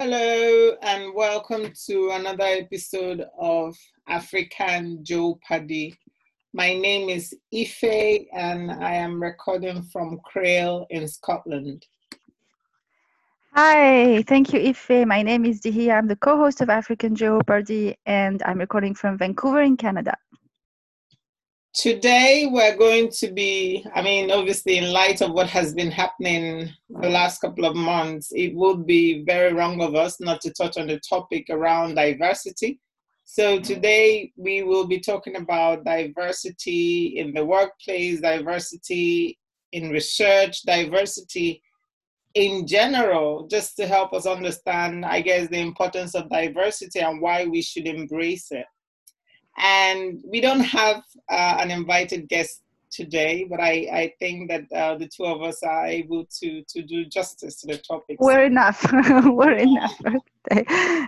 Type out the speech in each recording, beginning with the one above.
Hello, and welcome to another episode of African Jeopardy. My name is Ife, and I am recording from Crail in Scotland. Hi, thank you, Ife. My name is Dihia. I'm the co host of African Jeopardy, and I'm recording from Vancouver in Canada. Today, we're going to be, I mean, obviously, in light of what has been happening the last couple of months, it would be very wrong of us not to touch on the topic around diversity. So, today we will be talking about diversity in the workplace, diversity in research, diversity in general, just to help us understand, I guess, the importance of diversity and why we should embrace it. And we don't have uh, an invited guest today, but I, I think that uh, the two of us are able to, to do justice to the topic. We're enough. We're enough.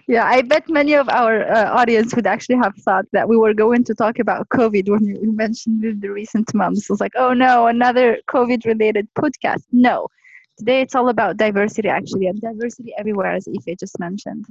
yeah, I bet many of our uh, audience would actually have thought that we were going to talk about COVID when you mentioned the recent months. It was like, oh no, another COVID related podcast. No, today it's all about diversity actually, and diversity everywhere, as Ife just mentioned.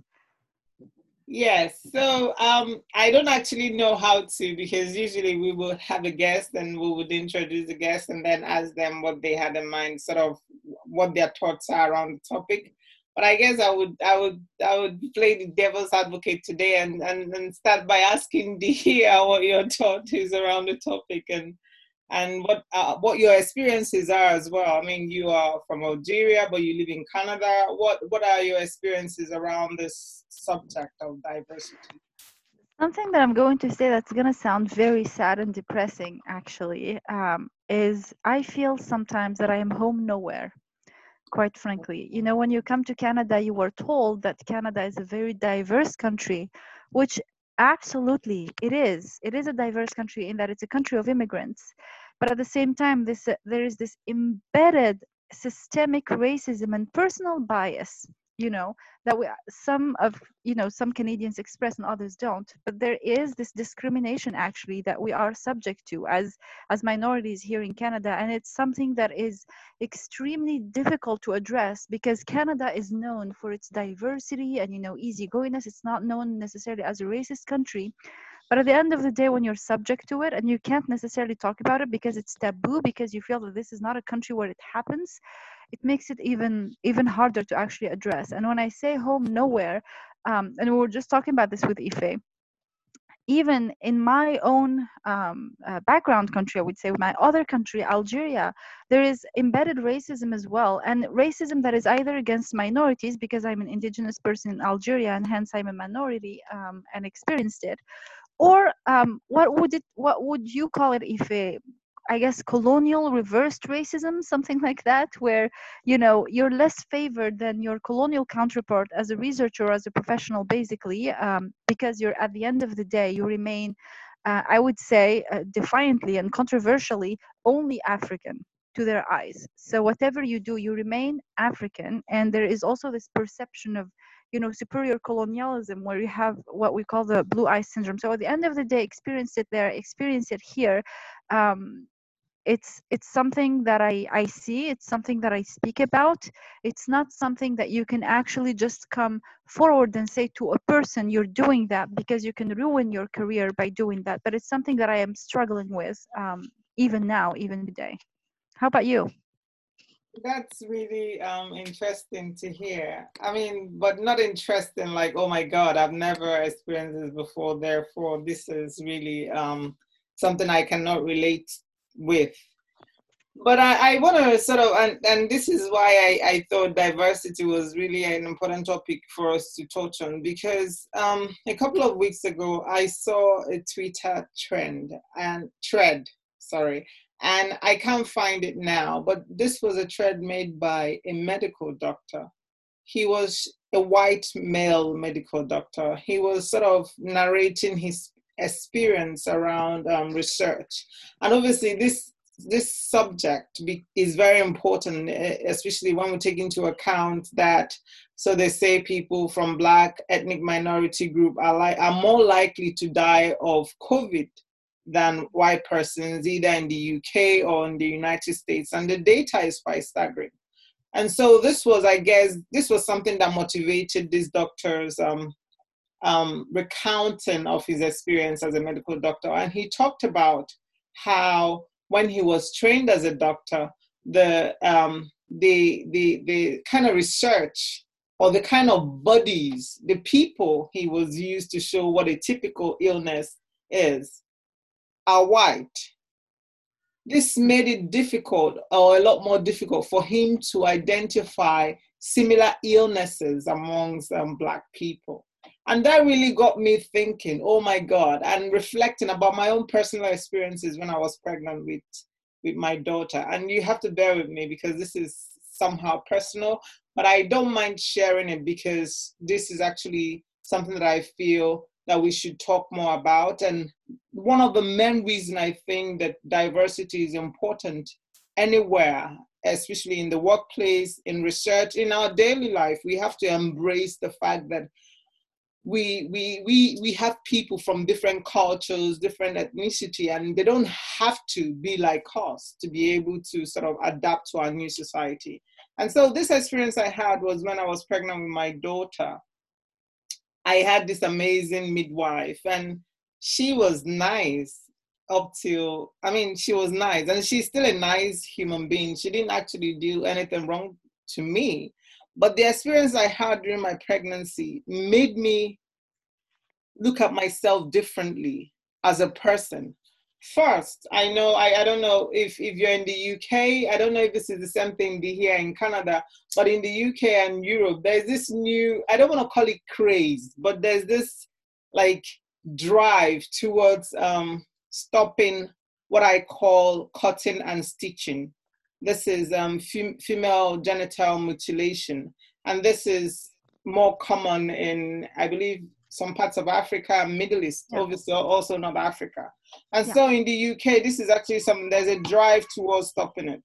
Yes. So um, I don't actually know how to because usually we will have a guest and we would introduce the guest and then ask them what they had in mind, sort of what their thoughts are around the topic. But I guess I would I would I would play the devil's advocate today and, and, and start by asking Dihia what your thought is around the topic and and what uh, what your experiences are as well. I mean, you are from Algeria, but you live in Canada. What what are your experiences around this subject of diversity? Something that I'm going to say that's going to sound very sad and depressing, actually, um, is I feel sometimes that I am home nowhere. Quite frankly, you know, when you come to Canada, you were told that Canada is a very diverse country, which absolutely it is. It is a diverse country in that it's a country of immigrants but at the same time this uh, there is this embedded systemic racism and personal bias you know that we some of you know some canadians express and others don't but there is this discrimination actually that we are subject to as as minorities here in canada and it's something that is extremely difficult to address because canada is known for its diversity and you know easygoingness. It's not known necessarily as a racist country but at the end of the day, when you're subject to it and you can't necessarily talk about it because it's taboo, because you feel that this is not a country where it happens, it makes it even even harder to actually address. And when I say home nowhere, um, and we were just talking about this with Ife, even in my own um, uh, background country, I would say, my other country, Algeria, there is embedded racism as well. And racism that is either against minorities, because I'm an indigenous person in Algeria and hence I'm a minority um, and experienced it, or um, what would it what would you call it if a I guess colonial reversed racism, something like that, where you know you're less favored than your colonial counterpart as a researcher as a professional, basically, um, because you're at the end of the day you remain, uh, I would say, uh, defiantly and controversially, only African to their eyes. So whatever you do, you remain African, and there is also this perception of you know superior colonialism where you have what we call the blue eye syndrome. So at the end of the day experience it there experience it here. Um, it's it's something that I, I see. It's something that i speak about. It's not something that you can actually just come forward and say to a person you're doing that because you can ruin your career by doing that. But it's something that i am struggling with um, even now even today. How about you that's really um, interesting to hear. I mean, but not interesting like, oh my God, I've never experienced this before. Therefore, this is really um, something I cannot relate with. But I, I want to sort of, and, and this is why I, I thought diversity was really an important topic for us to touch on because um, a couple of weeks ago I saw a Twitter trend and thread, sorry, and I can't find it now, but this was a thread made by a medical doctor. He was a white male medical doctor. He was sort of narrating his experience around um, research. And obviously, this this subject be, is very important, especially when we take into account that. So they say people from Black ethnic minority group are like are more likely to die of COVID than white persons either in the UK or in the United States. And the data is quite staggering. And so this was, I guess, this was something that motivated these doctors um, um, recounting of his experience as a medical doctor. And he talked about how when he was trained as a doctor, the um, the the the kind of research or the kind of bodies, the people he was used to show what a typical illness is, are white. This made it difficult, or a lot more difficult, for him to identify similar illnesses amongst um, Black people. And that really got me thinking, oh my God, and reflecting about my own personal experiences when I was pregnant with, with my daughter. And you have to bear with me because this is somehow personal, but I don't mind sharing it because this is actually something that I feel that we should talk more about. And one of the main reasons I think that diversity is important anywhere, especially in the workplace, in research, in our daily life, we have to embrace the fact that we we we we have people from different cultures different ethnicity and they don't have to be like us to be able to sort of adapt to our new society and so this experience i had was when i was pregnant with my daughter i had this amazing midwife and she was nice up till i mean she was nice and she's still a nice human being she didn't actually do anything wrong to me but the experience I had during my pregnancy made me look at myself differently as a person. First, I know, I, I don't know if, if you're in the UK, I don't know if this is the same thing here in Canada, but in the UK and Europe, there's this new, I don't want to call it craze, but there's this like drive towards um, stopping what I call cutting and stitching. This is um, fem- female genital mutilation, and this is more common in, I believe, some parts of Africa, Middle East, yeah. obviously also North Africa. And yeah. so in the UK, this is actually something, there's a drive towards stopping it.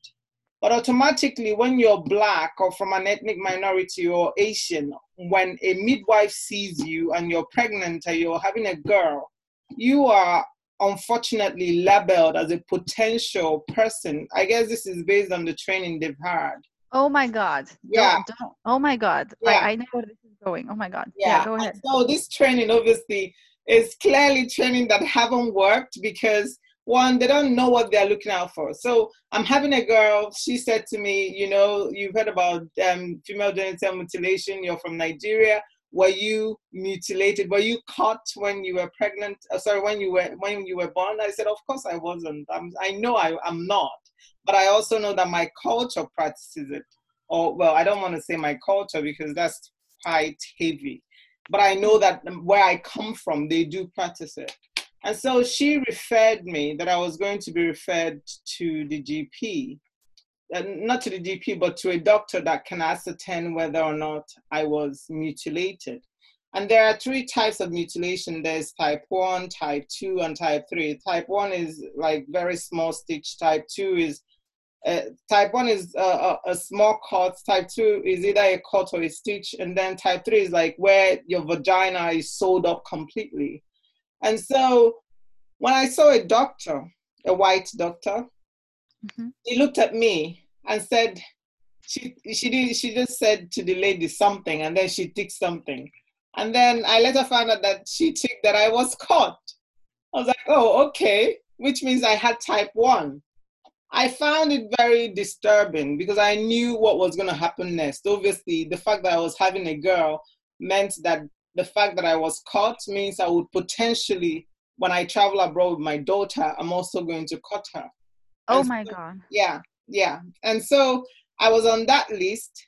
But automatically, when you're black or from an ethnic minority or Asian, when a midwife sees you and you're pregnant or you're having a girl, you are unfortunately labeled as a potential person. I guess this is based on the training they've had. Oh my God. Yeah. Don't, don't. Oh my God. Yeah. I, I know where this is going. Oh my God. Yeah. yeah go ahead. so this training obviously is clearly training that haven't worked because one, they don't know what they're looking out for. So I'm having a girl, she said to me, you know, you've heard about um, female genital mutilation, you're from Nigeria were you mutilated were you cut when you were pregnant uh, sorry when you were when you were born i said of course i wasn't I'm, i know I, i'm not but i also know that my culture practices it or well i don't want to say my culture because that's quite heavy but i know that where i come from they do practice it and so she referred me that i was going to be referred to the gp uh, not to the GP, but to a doctor that can ascertain whether or not I was mutilated. And there are three types of mutilation. There's type 1, type 2, and type 3. Type 1 is like very small stitch. Type 2 is, uh, type 1 is a, a, small cut. Type 2 is either a cut or a stitch. And then type 3 is like where your vagina is sewed up completely. And so when I saw a doctor, a white doctor, mm-hmm. he looked at me and said, she she did she just said to the lady something and then she ticked something. And then I later found out that she ticked that I was caught. I was like, oh, okay, which means I had type one. I found it very disturbing because I knew what was going to happen next. Obviously, the fact that I was having a girl meant that the fact that I was caught means I would potentially, when I travel abroad with my daughter, I'm also going to cut her. Oh and my so, God. Yeah yeah. And so I was on that list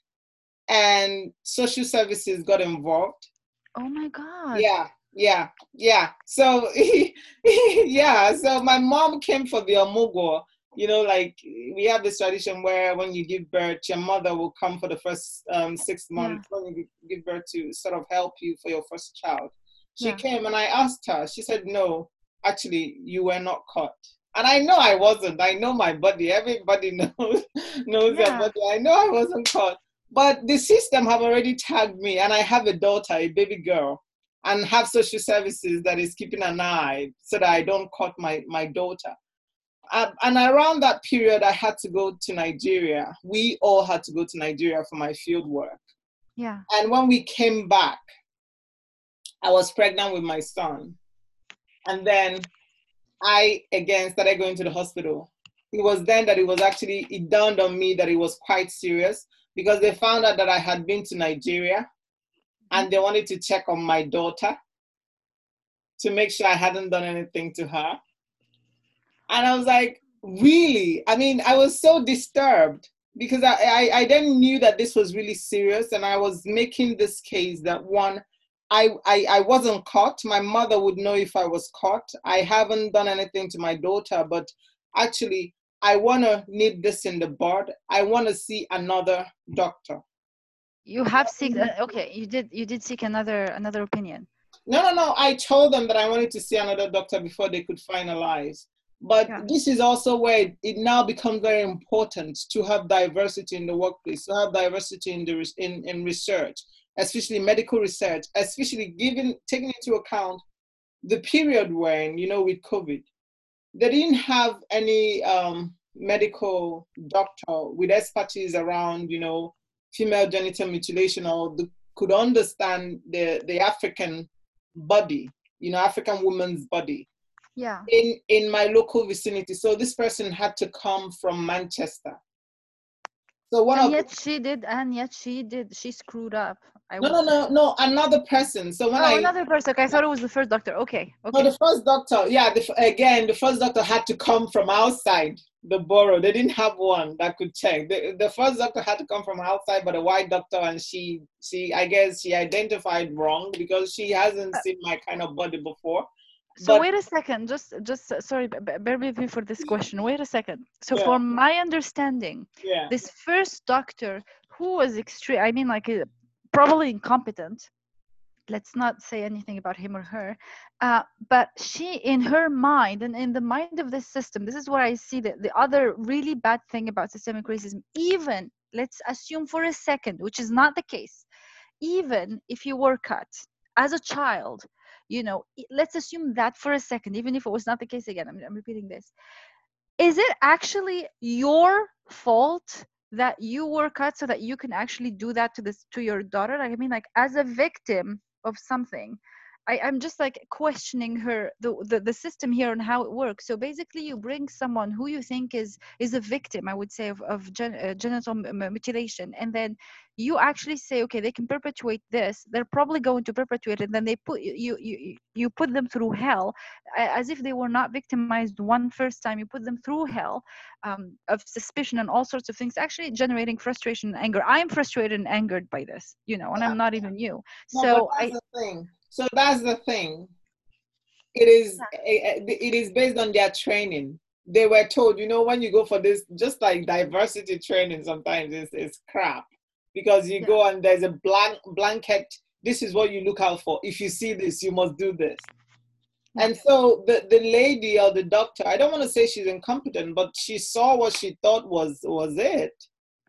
and social services got involved. Oh my God. Yeah, yeah, yeah. So, yeah, so my mom came for the Omugwo. You know, like we have this tradition where when you give birth, your mother will come for the first um, six months yeah. when you give birth to sort of help you for your first child. She yeah. came and I asked her, she said, No, actually, you were not caught and I know I wasn't. I know my body. Everybody knows knows yeah. their body. I know I wasn't caught. But the system have already tagged me, and I have a daughter, a baby girl, and have social services that is keeping an eye so that I don't cut my my daughter. Uh, and around that period, I had to go to Nigeria. We all had to go to Nigeria for my field work. Yeah. And when we came back, I was pregnant with my son. And then I again started going to the hospital. It was then that it was actually, it dawned on me that it was quite serious because they found out that I had been to Nigeria and they wanted to check on my daughter to make sure I hadn't done anything to her. And I was like, really? I mean, I was so disturbed because I, I, I then knew that this was really serious and I was making this case that one, I, I, I wasn't caught. My mother would know if I was caught. I haven't done anything to my daughter, but actually, I want to nip this in the board. I want to see another doctor. You have seek uh, okay. You did you did seek another another opinion. No, no, no. I told them that I wanted to see another doctor before they could finalize. But yeah. this is also where it now becomes very important to have diversity in the workplace, to have diversity in the in, in research, especially medical research, especially given taking into account the period when you know with COVID, they didn't have any um, medical doctor with expertise around you know female genital mutilation or the, could understand the the African body, you know, African woman's body yeah in in my local vicinity so this person had to come from manchester so one and of yet the, she did and yet she did she screwed up I no, no, no, no, another person. So when oh, I another person. Okay, I thought it was the first doctor. Okay, okay. No, the first doctor. Yeah, the, again, the first doctor had to come from outside the borough. They didn't have one that could check. The, the first doctor had to come from outside, but a white doctor, and she, she, I guess, she identified wrong because she hasn't uh, seen my kind of body before. So but, wait a second, just just uh, sorry, bear with me for this question. Wait a second. So yeah. from my understanding, yeah. this first doctor who was extreme, I mean, like uh, probably incompetent. Let's not say anything about him or her, uh, but she, in her mind and in the mind of this system, this is where I see that the other really bad thing about systemic racism. Even let's assume for a second, which is not the case, even if you were cut as a child you know let's assume that for a second even if it was not the case again i'm, I'm repeating this. Is it actually your fault that you were cut so that you can actually do that to this to your daughter? Like i mean like as a victim of something I, I'm just like questioning her the, the the system here and how it works. So basically, you bring someone who you think is is a victim, I would say, of of gen, uh, genital mutilation, and then you actually say, okay, they can perpetuate this. They're probably going to perpetuate it. And then they put you you you put them through hell, as if they were not victimized one first time. You put them through hell um, of suspicion and all sorts of things, actually generating frustration and anger. I am frustrated and angered by this, you know, and I'm not even you. No, so I. So that's the thing. It is it is based on their training. They were told, you know, when you go for this, just like diversity training, sometimes it's, it's crap because you yeah. go and there's a blank blanket. This is what you look out for. If you see this, you must do this. And so the, the lady or the doctor, I don't want to say she's incompetent, but she saw what she thought was was it.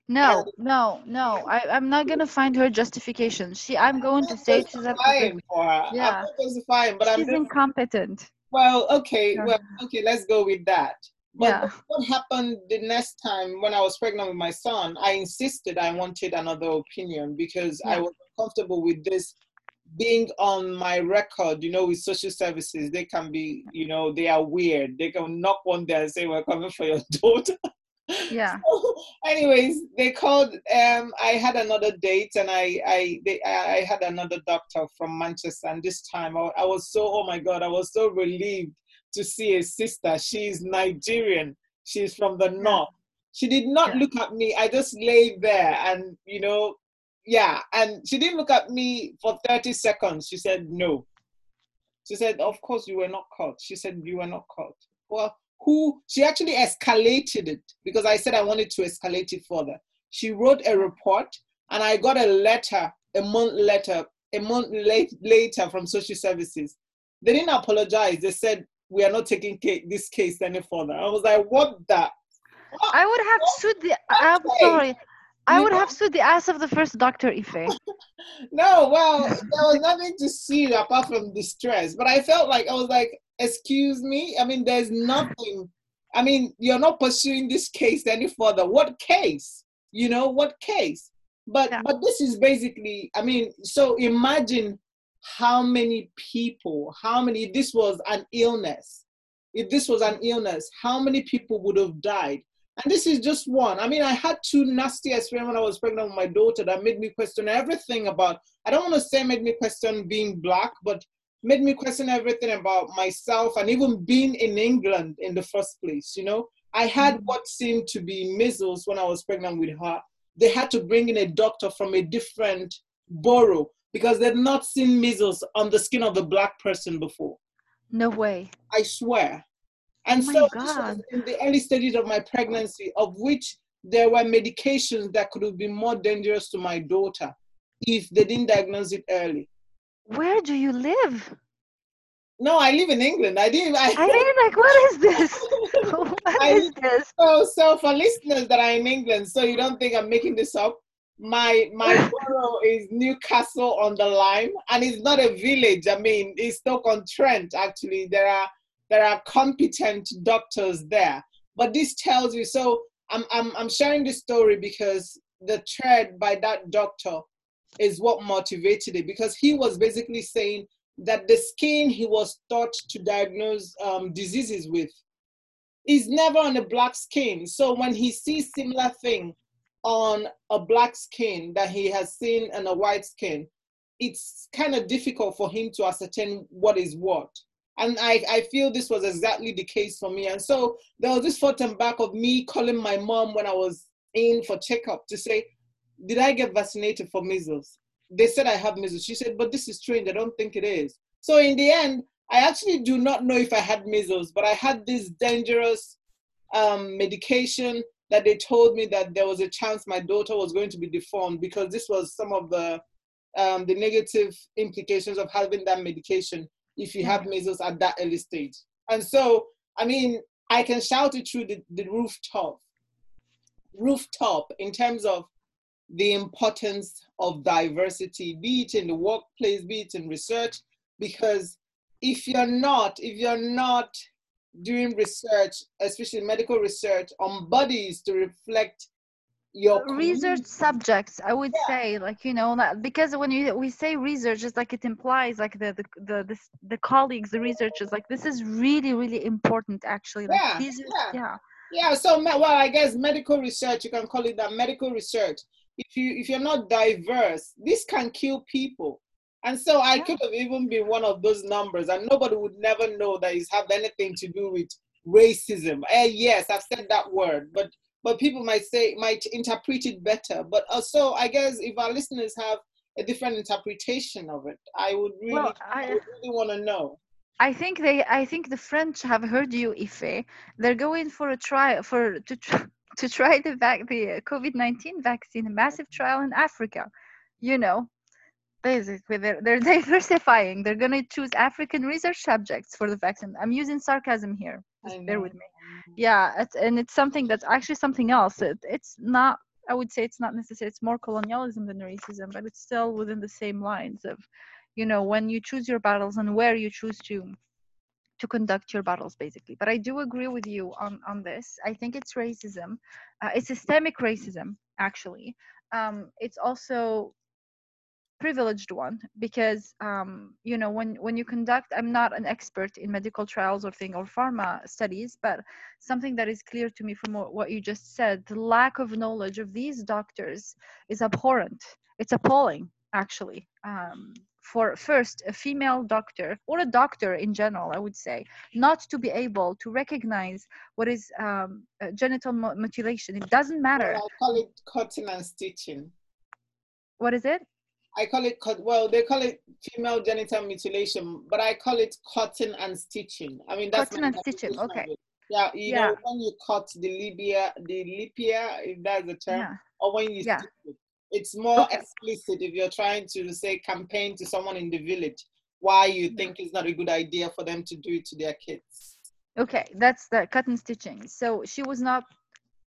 No, no, no. I, I'm not gonna find her justification. She, I'm going to say she's a fine for her. Yeah, I'm fine, but she's I'm incompetent. Well, okay, well, okay. Let's go with that. But yeah. what happened the next time when I was pregnant with my son? I insisted I wanted another opinion because yeah. I was comfortable with this being on my record. You know, with social services, they can be, you know, they are weird. They can knock one day and say, "We're coming for your daughter." Yeah. So, anyways they called um i had another date and i i they, i had another doctor from manchester and this time I, I was so oh my god i was so relieved to see a sister. She's nigerian. She's from the yeah. north. She did not yeah. look at me. I just lay there and you know yeah. And she didn't look at me for 30 seconds. She said no. She said of course you were not caught. She said you were not caught. Well who she actually escalated it because I said I wanted to escalate it further. She wrote a report and I got a letter a month later, a month late, later from social services. They didn't apologize. They said we are not taking this case any further. I was like, what the? What? I would have sued the. I'm sorry. I would have sued the ass of the first doctor, Ife. no, well, there was nothing to see apart from distress. But I felt like I was like, excuse me. I mean, there's nothing I mean, you're not pursuing this case any further. What case? You know, what case? But Yeah. but this is basically, I mean, so imagine how many people, how many, this was an illness, if this was an illness, how many people would have died? And this is just one. I mean, I had two nasty experiences when I was pregnant with my daughter that made me question everything about, I don't want to say made me question being black, but made me question everything about myself and even being in England in the first place. You know, I had Mhm. what seemed to be measles when I was pregnant with her. They had to bring in a doctor from a different borough because they'd not seen measles on the skin of a black person before. No way. I swear. And Oh so this was God. in the early stages of my pregnancy, of which there were medications that could have been more dangerous to my daughter if they didn't diagnose it early. Where do you live? No, I live in England. I didn't. I, I mean, like, what is this? what I- is this? so, so for listeners that are in England, so you don't think I'm making this up. My my borough is Newcastle under Lyme, and it's not a village. I mean, it's Stoke on Trent. Actually, there are there are competent doctors there. But this tells you. So I'm I'm I'm sharing this story because the thread by that doctor is what motivated it because he was basically saying that the skin he was taught to diagnose um, diseases with is never on a black skin. So when he sees similar thing on a black skin that he has seen on a white skin, it's kind of difficult for him to ascertain what is what. And I, I feel this was exactly the case for me. And so there was this thought and back of me calling my mom when I was in for checkup to say, did I get vaccinated for measles? They said I have measles. She said, but this is strange. I don't think it is. So in the end, I actually do not know if I had measles, but I had this dangerous um, medication that they told me that there was a chance my daughter was going to be deformed because this was some of the um, the negative implications of having that medication if you have measles at that early stage. And so, I mean, I can shout it through the, the rooftop, rooftop in terms of the importance of diversity, be it in the workplace, be it in research, because if you're not, if you're not doing research, especially medical research, on bodies to reflect your uh, research community- subjects i would say like you know because when you we say research it's like it implies like the the the the, the colleagues the researchers like this is really really important actually like Yeah, yeah. yeah Yeah, so well, I guess medical research, you can call it that medical research. If you if you're not diverse, this can kill people. And so I Yeah. could have even been one of those numbers, and nobody would never know that it's have anything to do with racism. Eh, yes, I've said that word, but but people might say might interpret it better. But also, I guess if our listeners have a different interpretation of it, I would really, well I i would really want to know. I think they I think the French have heard you, Ife. They're going for a try for to tr- to try the vac the uh, COVID nineteen vaccine, a massive trial in Africa. You know, basically they're they're diversifying. They're gonna choose African research subjects for the vaccine. I'm using sarcasm here. Just bear with me. Yeah, it's, and it's something that's actually something else. It, it's not. I would say it's not necessarily. It's more colonialism than racism, but it's still within the same lines of, you know, when you choose your battles and where you choose to to conduct your battles basically. But i do agree with you on on this. I think it's racism. Uh, it's systemic racism actually. Um, it's also privileged one because um, you know when when you conduct i'm not an expert in medical trials or thing or pharma studies but something that is clear to me from what, you just said the lack of knowledge of these doctors is abhorrent. It's appalling actually. Um, for first a female doctor or a doctor in general i would say not to be able to recognize what is um, uh, genital mutilation it doesn't matter Well, I call it cutting and stitching. what is it I call it cut. Well, they call it female genital mutilation, but I call it cutting and stitching. I mean, that's Cutting and stitching, okay. Yeah, you Yeah. know, when you cut the labia, the lipia, if that's the term, yeah or when you Yeah. stitch it. It's more Okay. explicit if you're trying to say campaign to someone in the village why you think it's not a good idea for them to do it to their kids. okay that's the cut and stitching so she was not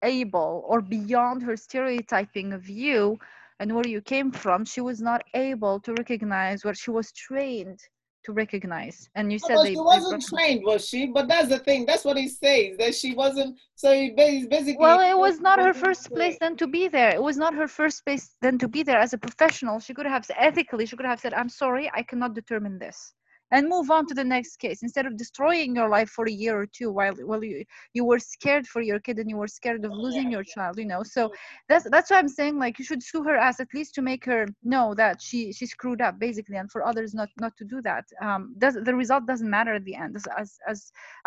able or beyond her stereotyping of you and where you came from she was not able to recognize where she was trained to recognize and you said but they, she wasn't trained, was she? But that's the thing. That's what he says that she wasn't. So he basically. well it was not her first place then to be there it was not her first place then to be there as a professional she could have ethically she could have said i'm sorry i cannot determine this and move on to the next case. Instead of destroying your life for a year or two while while you you were scared for your kid and you were scared of losing your child you know? So that's that's why i'm saying like you should sue her ass at least to make her know that she she screwed up basically and for others not not to do that. Um does the result doesn't matter at the end as as as,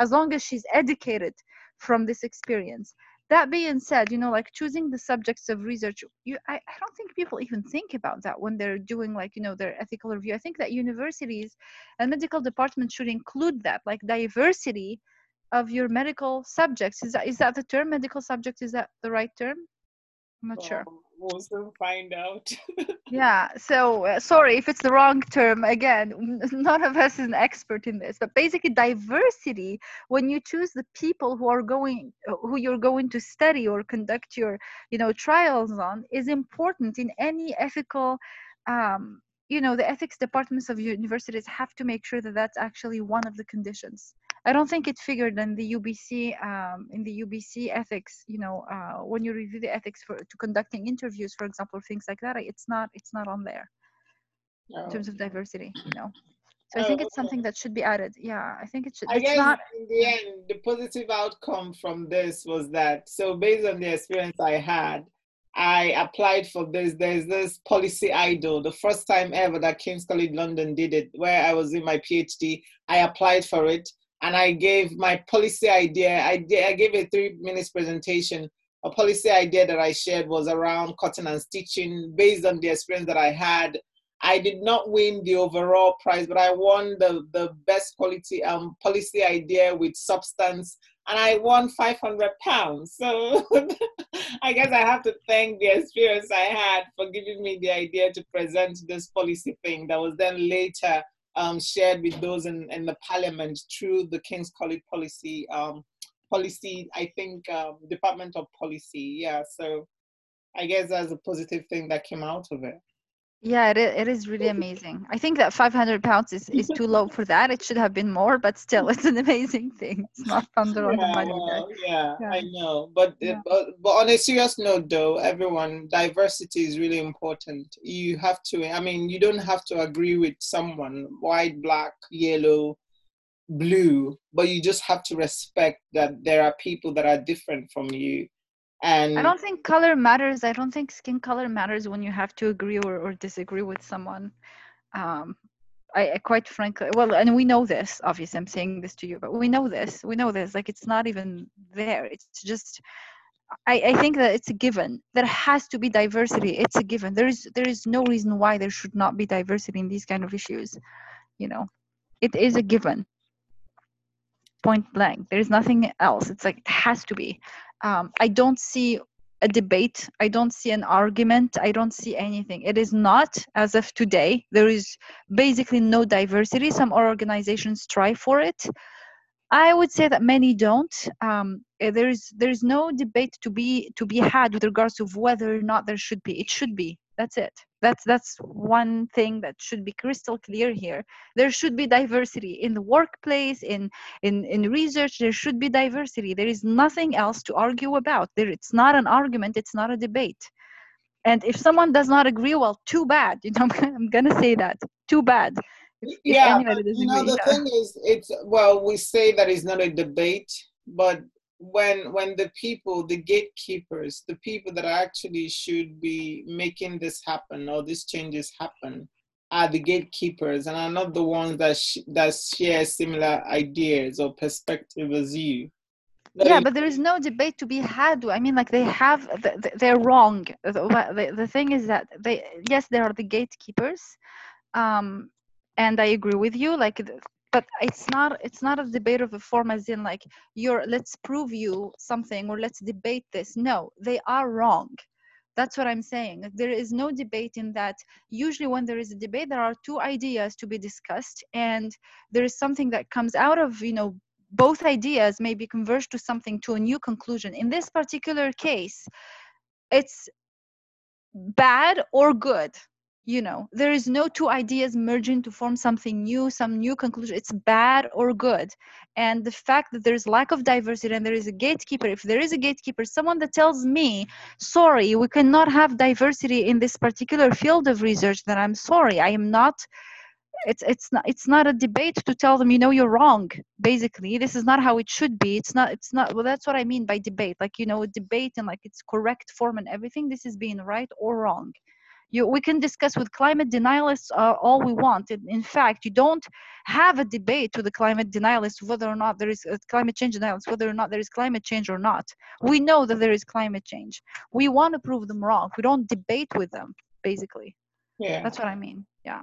as long as she's educated from this experience that being said you know like choosing the subjects of research you I, I don't think people even think about that when they're doing like you know their ethical review. I think that universities and medical departments should include that like diversity of your medical subjects. Is that is that the term medical subject? Is that the right term? I'm not sure Well, soon find out. yeah so uh, sorry if it's the wrong term again none of us is an expert in this but basically diversity when you choose the people who are going who you're going to study or conduct your you know trials on is important in any ethical um, you know the ethics departments of universities have to make sure that that's actually one of the conditions i don't think it figured in the ubc um, in the ubc ethics you know uh, when you review the ethics for to conducting interviews for example things like that it's not it's not on there in terms of diversity you know so i think Oh, it's something that should be added yeah i think it should I it's guess not in the end, the positive outcome from this was that so based on the experience I had, I applied for this. There's this policy idol, the first time ever that King's College London did it, where I was in my PhD. I applied for it and I gave my policy idea. I did, I gave a three minutes presentation. A policy idea that I shared was around cutting and stitching based on the experience that I had. I did not win the overall prize, but I won the, the best quality um, policy idea with substance, and I won 500 pounds. So I guess I have to thank the experience I had for giving me the idea to present this policy thing that was then later um, shared with those in, in the parliament through the King's College policy, um, policy, I think, um, Department of Policy. Yeah, so I guess that's a positive thing that came out of it. Yeah, it, it is really amazing. I think that 500 pounds is, is too low for that. It should have been more, but still, it's an amazing thing. It's not thunder on the Yeah, money yeah, Yeah. I know. But, uh, Yeah. but but on a serious note, though, everyone, diversity is really important. You have to. I mean, you don't have to agree with someone, white, black, yellow, blue, but you just have to respect that there are people that are different from you. And I don't think color matters. I don't think skin color matters when you have to agree or, or disagree with someone. Um, I, I quite frankly, well, and we know this. Obviously, I'm saying this to you, but we know this. We know this. Like it's not even there. It's just. I, I think that it's a given. There has to be diversity. It's a given. There is there is no reason why there should not be diversity in these kind of issues. You know, it is a given. Point blank. There is nothing else. It's like it has to be. Um, I don't see a debate. I don't see an argument. I don't see anything. It is not as of today. There is basically no diversity. Some organizations try for it. I would say that many don't. Um, eh, there is there is no debate to be to be had with regards to whether or not there should be. It should be. That's it. That's that's one thing that should be crystal clear here. There should be diversity in the workplace, in in in research. There should be diversity. There is nothing else to argue about. There, it's not an argument. It's not a debate. And if someone does not agree, well, too bad. You know, I'm gonna say that. Too bad. If, if yeah, but, you know the thing is, it's well, we say that it's not a debate, but when when the people, the gatekeepers, the people that actually should be making this happen or these changes happen, are the gatekeepers and are not the ones that sh- that share similar ideas or perspective as you. yeah but there is no debate to be had i mean like they have th- th- they're wrong the, thing is that they yes there are the gatekeepers um and i agree with you like but it's not it's not a debate of a form as in like you're let's prove you something or let's debate this. No they are wrong. That's what i'm saying. There is no debate in that. Usually when there is a debate there are two ideas to be discussed and there is something that comes out of you know both ideas may be converged to something to a new conclusion. In this particular case it's bad or good you know there is no two ideas merging to form something new some new conclusion. It's bad or good. And the fact that there's lack of diversity and there is a gatekeeper if there is a gatekeeper someone that tells me sorry we cannot have diversity in this particular field of research then i'm sorry. I am not it's it's not it's not a debate to tell them you know you're wrong basically. This is not how it should be. It's not it's not well that's what i mean by debate. Like you know debate and like its correct form and everything this is being right or wrong you, we can discuss with climate denialists uh, all we want. In, in, fact, you don't have a debate with the climate denialists whether or not there is uh, climate change denialists whether or not there is climate change or not. We know that there is climate change. We want to prove them wrong. We don't debate with them, basically. Yeah, that's what I mean. Yeah.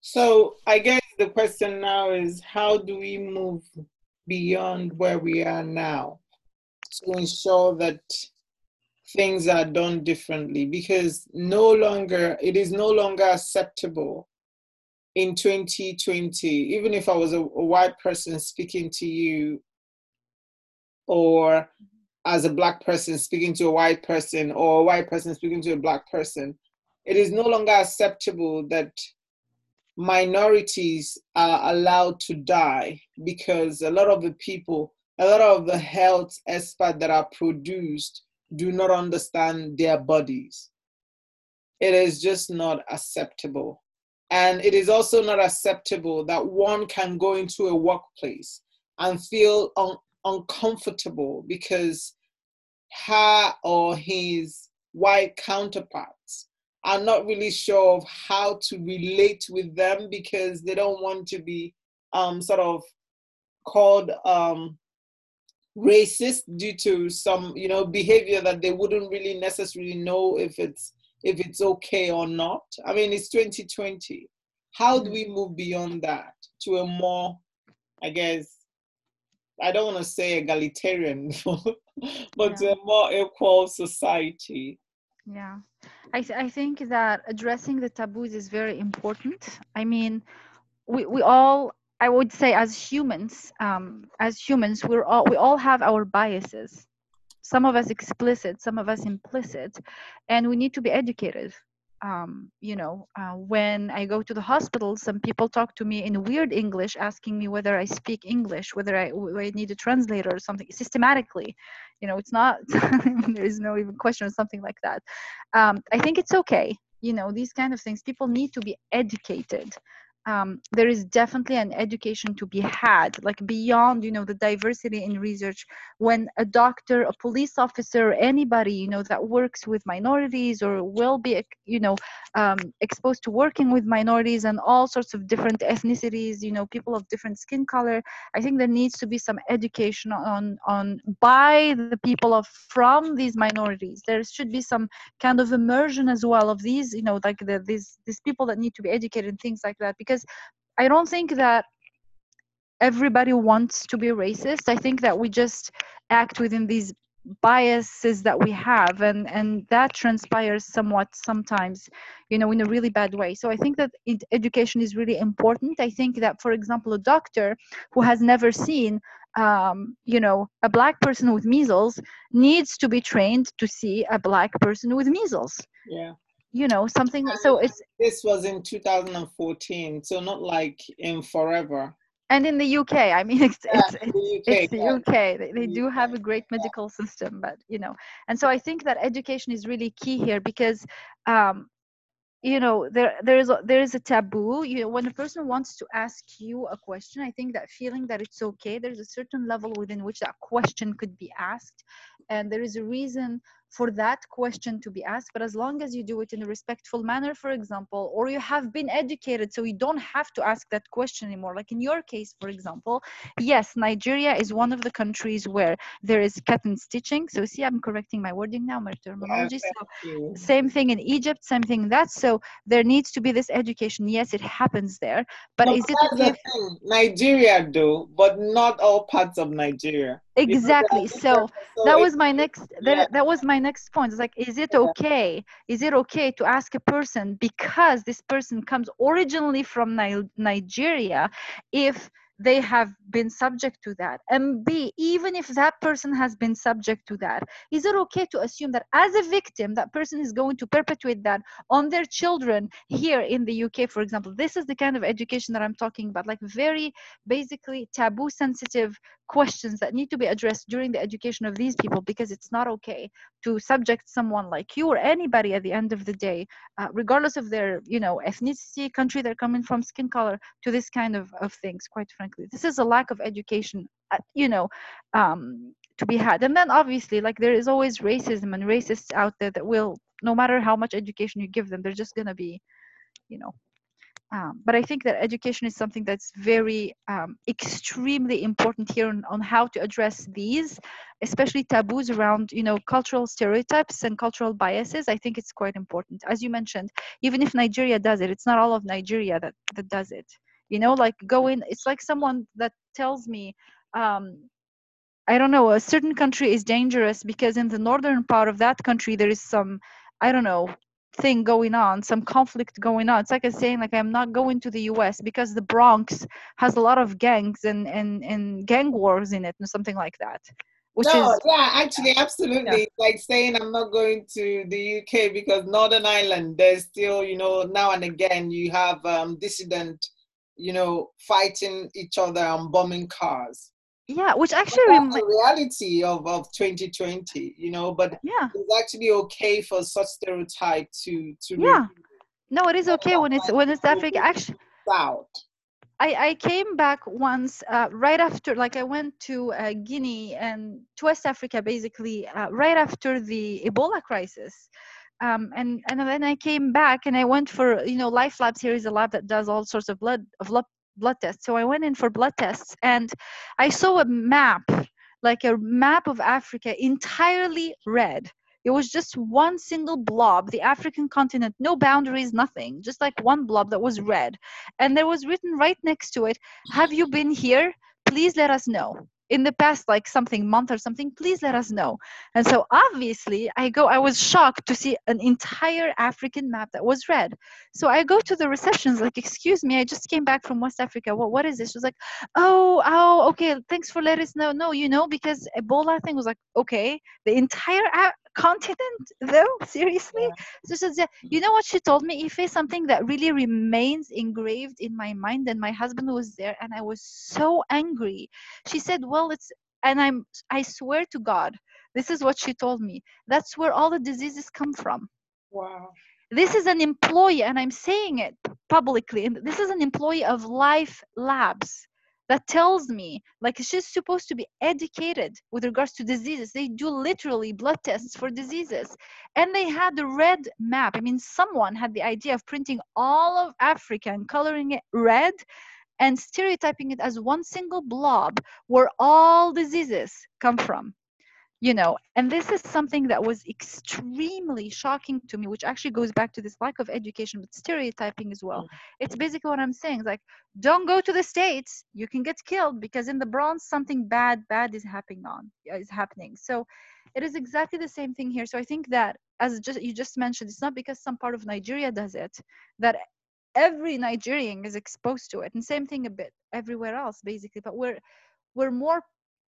So I guess the question now is, how do we move beyond where we are now to ensure that things are done differently because no longer it is no longer acceptable in 2020 even if i was a, a, white person speaking to you or as a black person speaking to a white person or a white person speaking to a black person it is no longer acceptable that minorities are allowed to die because a lot of the people a lot of the health experts that are produced do not understand their bodies. It is just not acceptable. And it is also not acceptable that one can go into a workplace and feel un- uncomfortable because her or his white counterparts are not really sure of how to relate with them because they don't want to be um, sort of called um, racist due to some you know behavior that they wouldn't really necessarily know if it's if it's okay or not. I mean it's 2020 how do hmm. we move beyond that to a more i guess i don't want to say egalitarian but yeah. to a more equal society? Yeah. I, th- I think that addressing the taboos is very important. I mean we, we all I would say as humans, um, as humans, we're all we all have our biases. Some of us explicit, some of us implicit, and we need to be educated. Um, you know, uh, when I go to the hospital, some people talk to me in weird English, asking me whether I speak English, whether I, I need a translator or something systematically. You know, it's not, there is no even question or something like that. Um, I think it's okay. You know, these kind of things, people need to be educated um, there is definitely an education to be had like beyond you know the diversity in research. When a doctor a police officer anybody you know that works with minorities or will be you know um, exposed to working with minorities and all sorts of different ethnicities you know people of different skin color i think there needs to be some education on on by the people of from these minorities. There should be some kind of immersion as well of these you know like the, these these people that need to be educated and things like that because because I don't think that everybody wants to be racist. I think that we just act within these biases that we have and and that transpires somewhat sometimes you know in a really bad way. So i think that education is really important. I think that for example a doctor who has never seen um, you know a black person with measles needs to be trained to see a black person with measles. Yeah you know something so it's this was in 2014 so not like in forever and in the uk i mean it's, yeah, it's, it's, the uk, it's the yeah. UK. They, they do have a great medical system but you know and so i think that education is really key here because um, you know there there is a, there is a taboo you know when a person wants to ask you a question i think that feeling that it's okay there's a certain level within which that question could be asked and there is a reason for that question to be asked but as long as you do it in a respectful manner for example or you have been educated so you don't have to ask that question anymore. Like in your case for example yes nigeria is one of the countries where there is cut and stitching. So see i'm correcting my wording now my terminology. So same thing in egypt same thing in that. So there needs to be this education. Yes it happens there but is it okay? nigeria though but not all parts of nigeria exactly. so that was my next that, that was my next point. It's like is it okay is it okay to ask a person because this person comes originally from Ni- nigeria if they have been subject to that? And b even if that person has been subject to that is it okay to assume that as a victim that person is going to perpetuate that on their children here in the uk for example? This is the kind of education that i'm talking about like very basically taboo sensitive questions that need to be addressed during the education of these people because it's not okay to subject someone like you or anybody at the end of the day uh, regardless of their you know ethnicity country they're coming from skin color to this kind of, of things quite frankly. This is a lack of education uh, you know um, to be had. And then obviously like there is always racism and racists out there that will no matter how much education you give them they're just going to be you know um, but I think that education is something that's very um, extremely important here on, on, how to address these, especially taboos around you know cultural stereotypes and cultural biases. I think it's quite important. As you mentioned, even if Nigeria does it, it's not all of Nigeria that that does it. You know, like go in. It's like someone that tells me. Um, I don't know, a certain country is dangerous because in the northern part of that country there is some, I don't know, thing going on, some conflict going on. It's like I'm saying, like I'm not going to the U.S. because the Bronx has a lot of gangs and and and gang wars in it, and something like that. Which no, is, yeah, actually, absolutely. Yeah. Like saying I'm not going to the UK because Northern Ireland, there's still, you know, now and again you have um, dissident, you know, fighting each other and bombing cars yeah which actually rem- the reality of, of 2020 you know but yeah. it's actually okay for such stereotype to to yeah. no it is okay when it's when it's africa actually out. I, I came back once uh, right after like i went to uh, guinea and to west africa basically uh, right after the ebola crisis. Um, and and then I came back and I went for you know Life Labs here is a lab that does all sorts of blood of blood blood tests. So I went in for blood tests and I saw a map, like a map of Africa entirely red. It was just one single blob, the African continent, no boundaries, nothing, just like one blob that was red. And there was written right next to it, Have you been here? Please let us know in the past like something month or something please let us know. And so obviously i go i was shocked to see an entire african map that was red. So i go to the receptions like excuse me i just came back from west africa. What, what is this? She was like oh oh okay thanks for letting us know. No you know because ebola thing was like okay the entire continent though? Seriously? Yeah. so she says, you know what she told me? If it's something that really remains engraved in my mind and my husband was there and i was so angry. She said well it's and i'm i swear to god this is what she told me. That's where all the diseases come from. Wow. This is an employee and i'm saying it publicly and this is an employee of life labs that tells me like she's supposed to be educated with regards to diseases. They do literally blood tests for diseases. And they had the red map. I mean someone had the idea of printing all of africa and coloring it red and stereotyping it as one single blob where all diseases come from you know and this is something that was extremely shocking to me which actually goes back to this lack of education but stereotyping as well. Mm. it's basically what i'm saying like don't go to the states you can get killed because in the bronx something bad bad is happening on is happening. So it is exactly the same thing here. So i think that as just you just mentioned it's not because some part of nigeria does it that every nigerian is exposed to it and same thing a bit everywhere else basically but we're we're more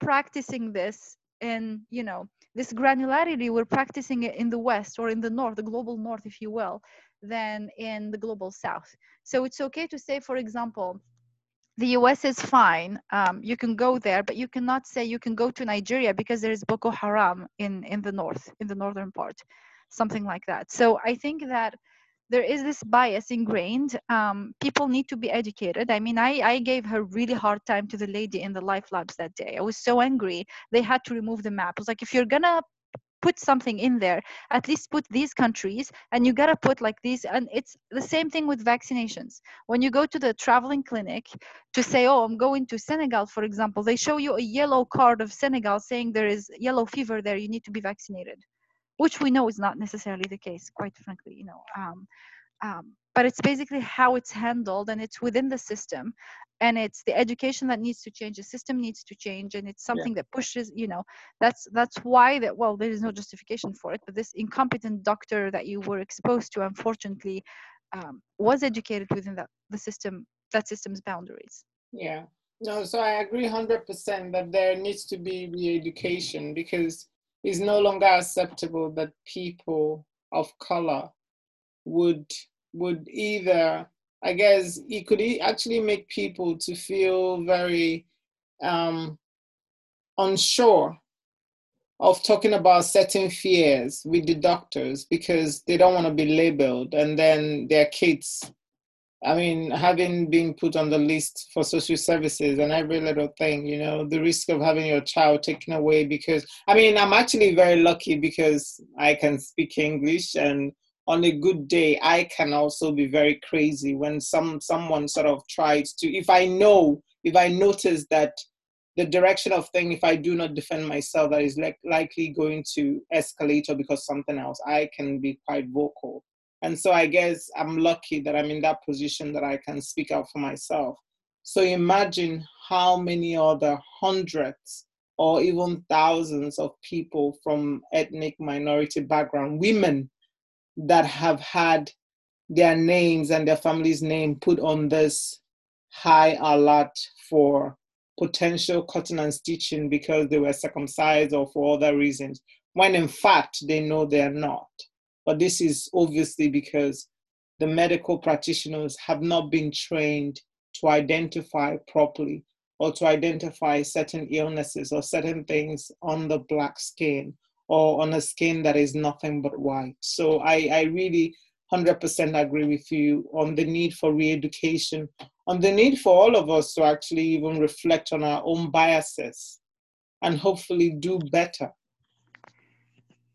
practicing this in you know this granularity we're practicing it in the west or in the north the global north if you will than in the global south. So it's okay to say for example the us is fine um, you can go there but you cannot say you can go to nigeria because there is boko haram in in the north in the northern part something like that. So i think that there is this bias ingrained um, people need to be educated. I mean I, I gave her really hard time to the lady in the life labs that day. I was so angry. They had to remove the map. I was like if you're gonna put something in there at least put these countries and you gotta put like these and it's the same thing with vaccinations. When you go to the traveling clinic to say oh i'm going to senegal for example they show you a yellow card of senegal saying there is yellow fever there you need to be vaccinated which we know is not necessarily the case, quite frankly, you know. Um, um, but it's basically how it's handled and it's within the system and it's the education that needs to change the system needs to change and it's something yeah. that pushes you know that's that's why that well there is no justification for it but this incompetent doctor that you were exposed to unfortunately um, was educated within that the system that system's boundaries yeah No, so I agree 100% that there needs to be re-education because it's no longer acceptable that people of color would would either I guess it could actually make people to feel very um, unsure of talking about certain fears with the doctors because they don't want to be labeled and then their kids I mean, having been put on the list for social services and every little thing, you know, the risk of having your child taken away because, I mean, I'm actually very lucky because I can speak English and on a good day, I can also be very crazy when some someone sort of tries to, if I know, if I notice that the direction of thing, if I do not defend myself, that is like likely going to escalate or because something else, I can be quite vocal and so I guess I'm lucky that I'm in that position that I can speak out for myself. So imagine how many other hundreds or even thousands of people from ethnic minority background, women that have had their names and their family's name put on this high alert for potential cutting and stitching because they were circumcised or for other reasons, when in fact they know they're not. But this is obviously because the medical practitioners have not been trained to identify properly or to identify certain illnesses or certain things on the black skin or on a skin that is nothing but white. So I, I really 100% agree with you on the need for re-education, on the need for all of us to actually even reflect on our own biases and hopefully do better.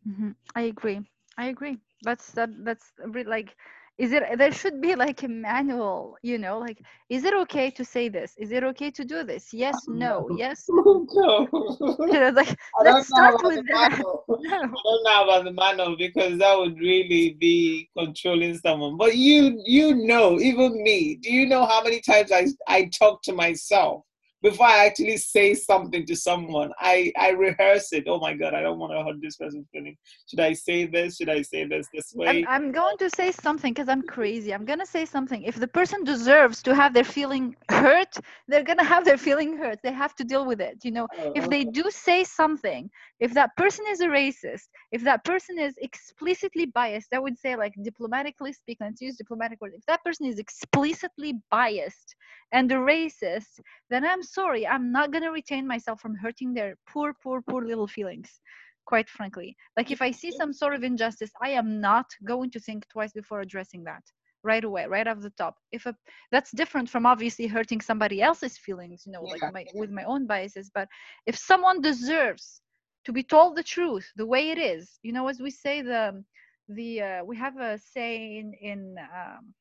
Mm-hmm. I agree. I agree. That's that. That's like, is it? There should be like a manual. You know, like, is it okay to say this? Is it okay to do this? Yes, no, yes. No. you know, like, let's start with that. No. I don't know about the manual because that would really be controlling someone. But you, you know, even me. Do you know how many times I I talk to myself? Before I actually say something to someone, I, I rehearse it. Oh my God, I don't want to hurt this person's feeling. Should I say this? Should I say this this way? I'm, I'm going to say something because I'm crazy. I'm going to say something. If the person deserves to have their feeling hurt, they're going to have their feeling hurt. They have to deal with it. You know, oh, if they do say something, if that person is a racist, if that person is explicitly biased, I would say, like diplomatically speaking, let's use diplomatic words. If that person is explicitly biased and a racist, then I'm sorry, I'm not gonna retain myself from hurting their poor, poor, poor little feelings. Quite frankly, like if I see some sort of injustice, I am not going to think twice before addressing that right away, right off the top. If a, that's different from obviously hurting somebody else's feelings, you know, yeah. like my, with my own biases. But if someone deserves to be told the truth the way it is, you know, as we say the the uh, we have a saying in um,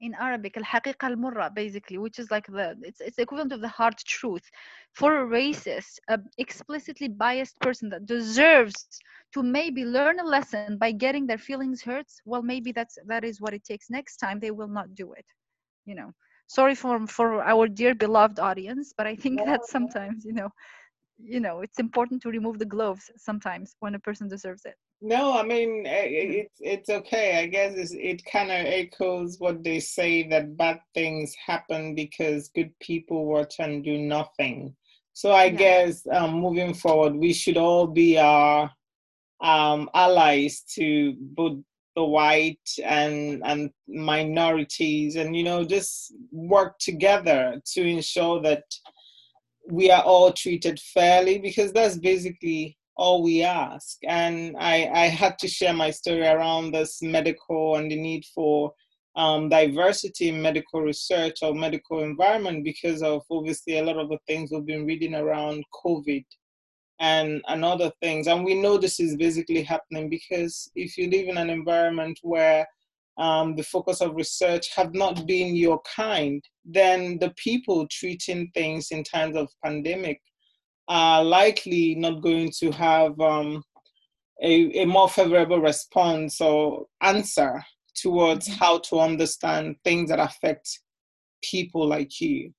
in Arabic, al-haqiqa al-murra, basically, which is like the, it's, it's equivalent of the hard truth. For a racist, a explicitly biased person that deserves to maybe learn a lesson by getting their feelings hurt, well, maybe that's, that is what it takes next time. They will not do it, you know. Sorry for, for our dear beloved audience, but I think that sometimes, you know, you know, it's important to remove the gloves sometimes when a person deserves it. No, I mean eh, eh, it's it's okay. I guess it kind of echoes what they say that bad things happen because good people watch and do nothing. So I yeah. guess um, moving forward, we should all be our um, allies to both the white and and minorities, and you know just work together to ensure that we are all treated fairly because that's basically all we ask. And I, I had to share my story around this medical and the need for um, diversity in medical research or medical environment because of obviously a lot of the things we've been reading around COVID and, and other things. And we know this is basically happening because if you live in an environment where um, the focus of research have not been your kind, then the people treating things in times of pandemic are likely not going to have um, a, a more favorable response or answer towards mm-hmm. how to understand things that affect people like you.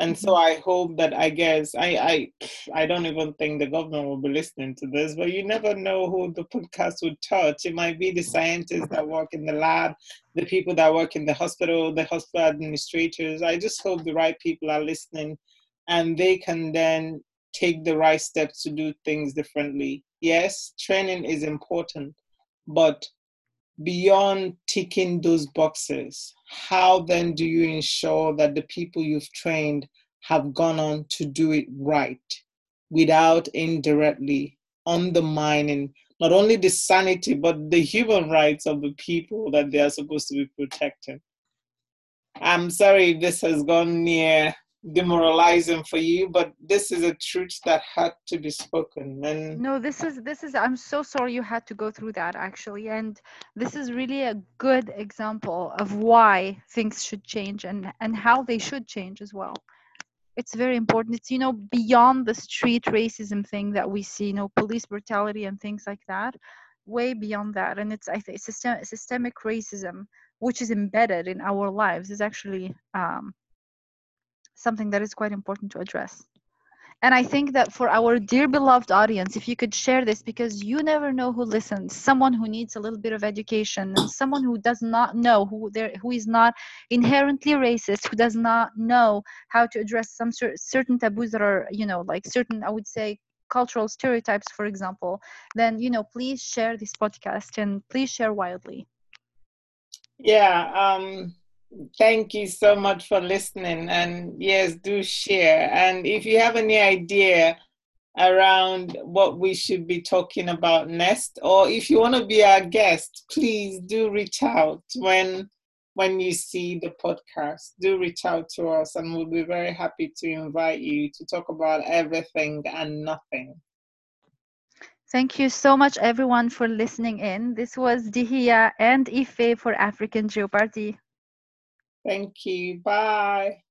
And so mm-hmm. I hope that I guess I I I don't even think the government will be listening to this, but you never know who the podcast would touch. It might be the scientists that work in the lab, the people that work in the hospital, the hospital administrators. I just hope the right people are listening and they can then take the right steps to do things differently. Yes, training is important, but beyond ticking those boxes, how then do you ensure that the people you've trained have gone on to do it right without indirectly undermining not only the sanity but the human rights of the people that they are supposed to be protecting? I'm sorry if this has gone near demoralizing for you but this is a truth that had to be spoken. And no this is this is i'm so sorry you had to go through that actually. And this is really a good example of why things should change and and how they should change as well. It's very important. It's you know beyond the street racism thing that we see you know police brutality and things like that way beyond that. And it's i think system, systemic racism which is embedded in our lives is actually um, something that is quite important to address. And I think that for our dear beloved audience, if you could share this, because you never know who listens, someone who needs a little bit of education, someone who does not know who there, who is not inherently racist, who does not know how to address some cer- certain taboos that are, you know, like certain, I would say, cultural stereotypes, for example, then you know, please share this podcast and please share wildly. Yeah. Um Thank you so much for listening. And yes, do share. And if you have any idea around what we should be talking about next, or if you want to be our guest, please do reach out when when you see the podcast. Do reach out to us, and we'll be very happy to invite you to talk about everything and nothing. Thank you so much, everyone, for listening in. This was Dihia and Ife for African Jeopardy. Thank you. Bye.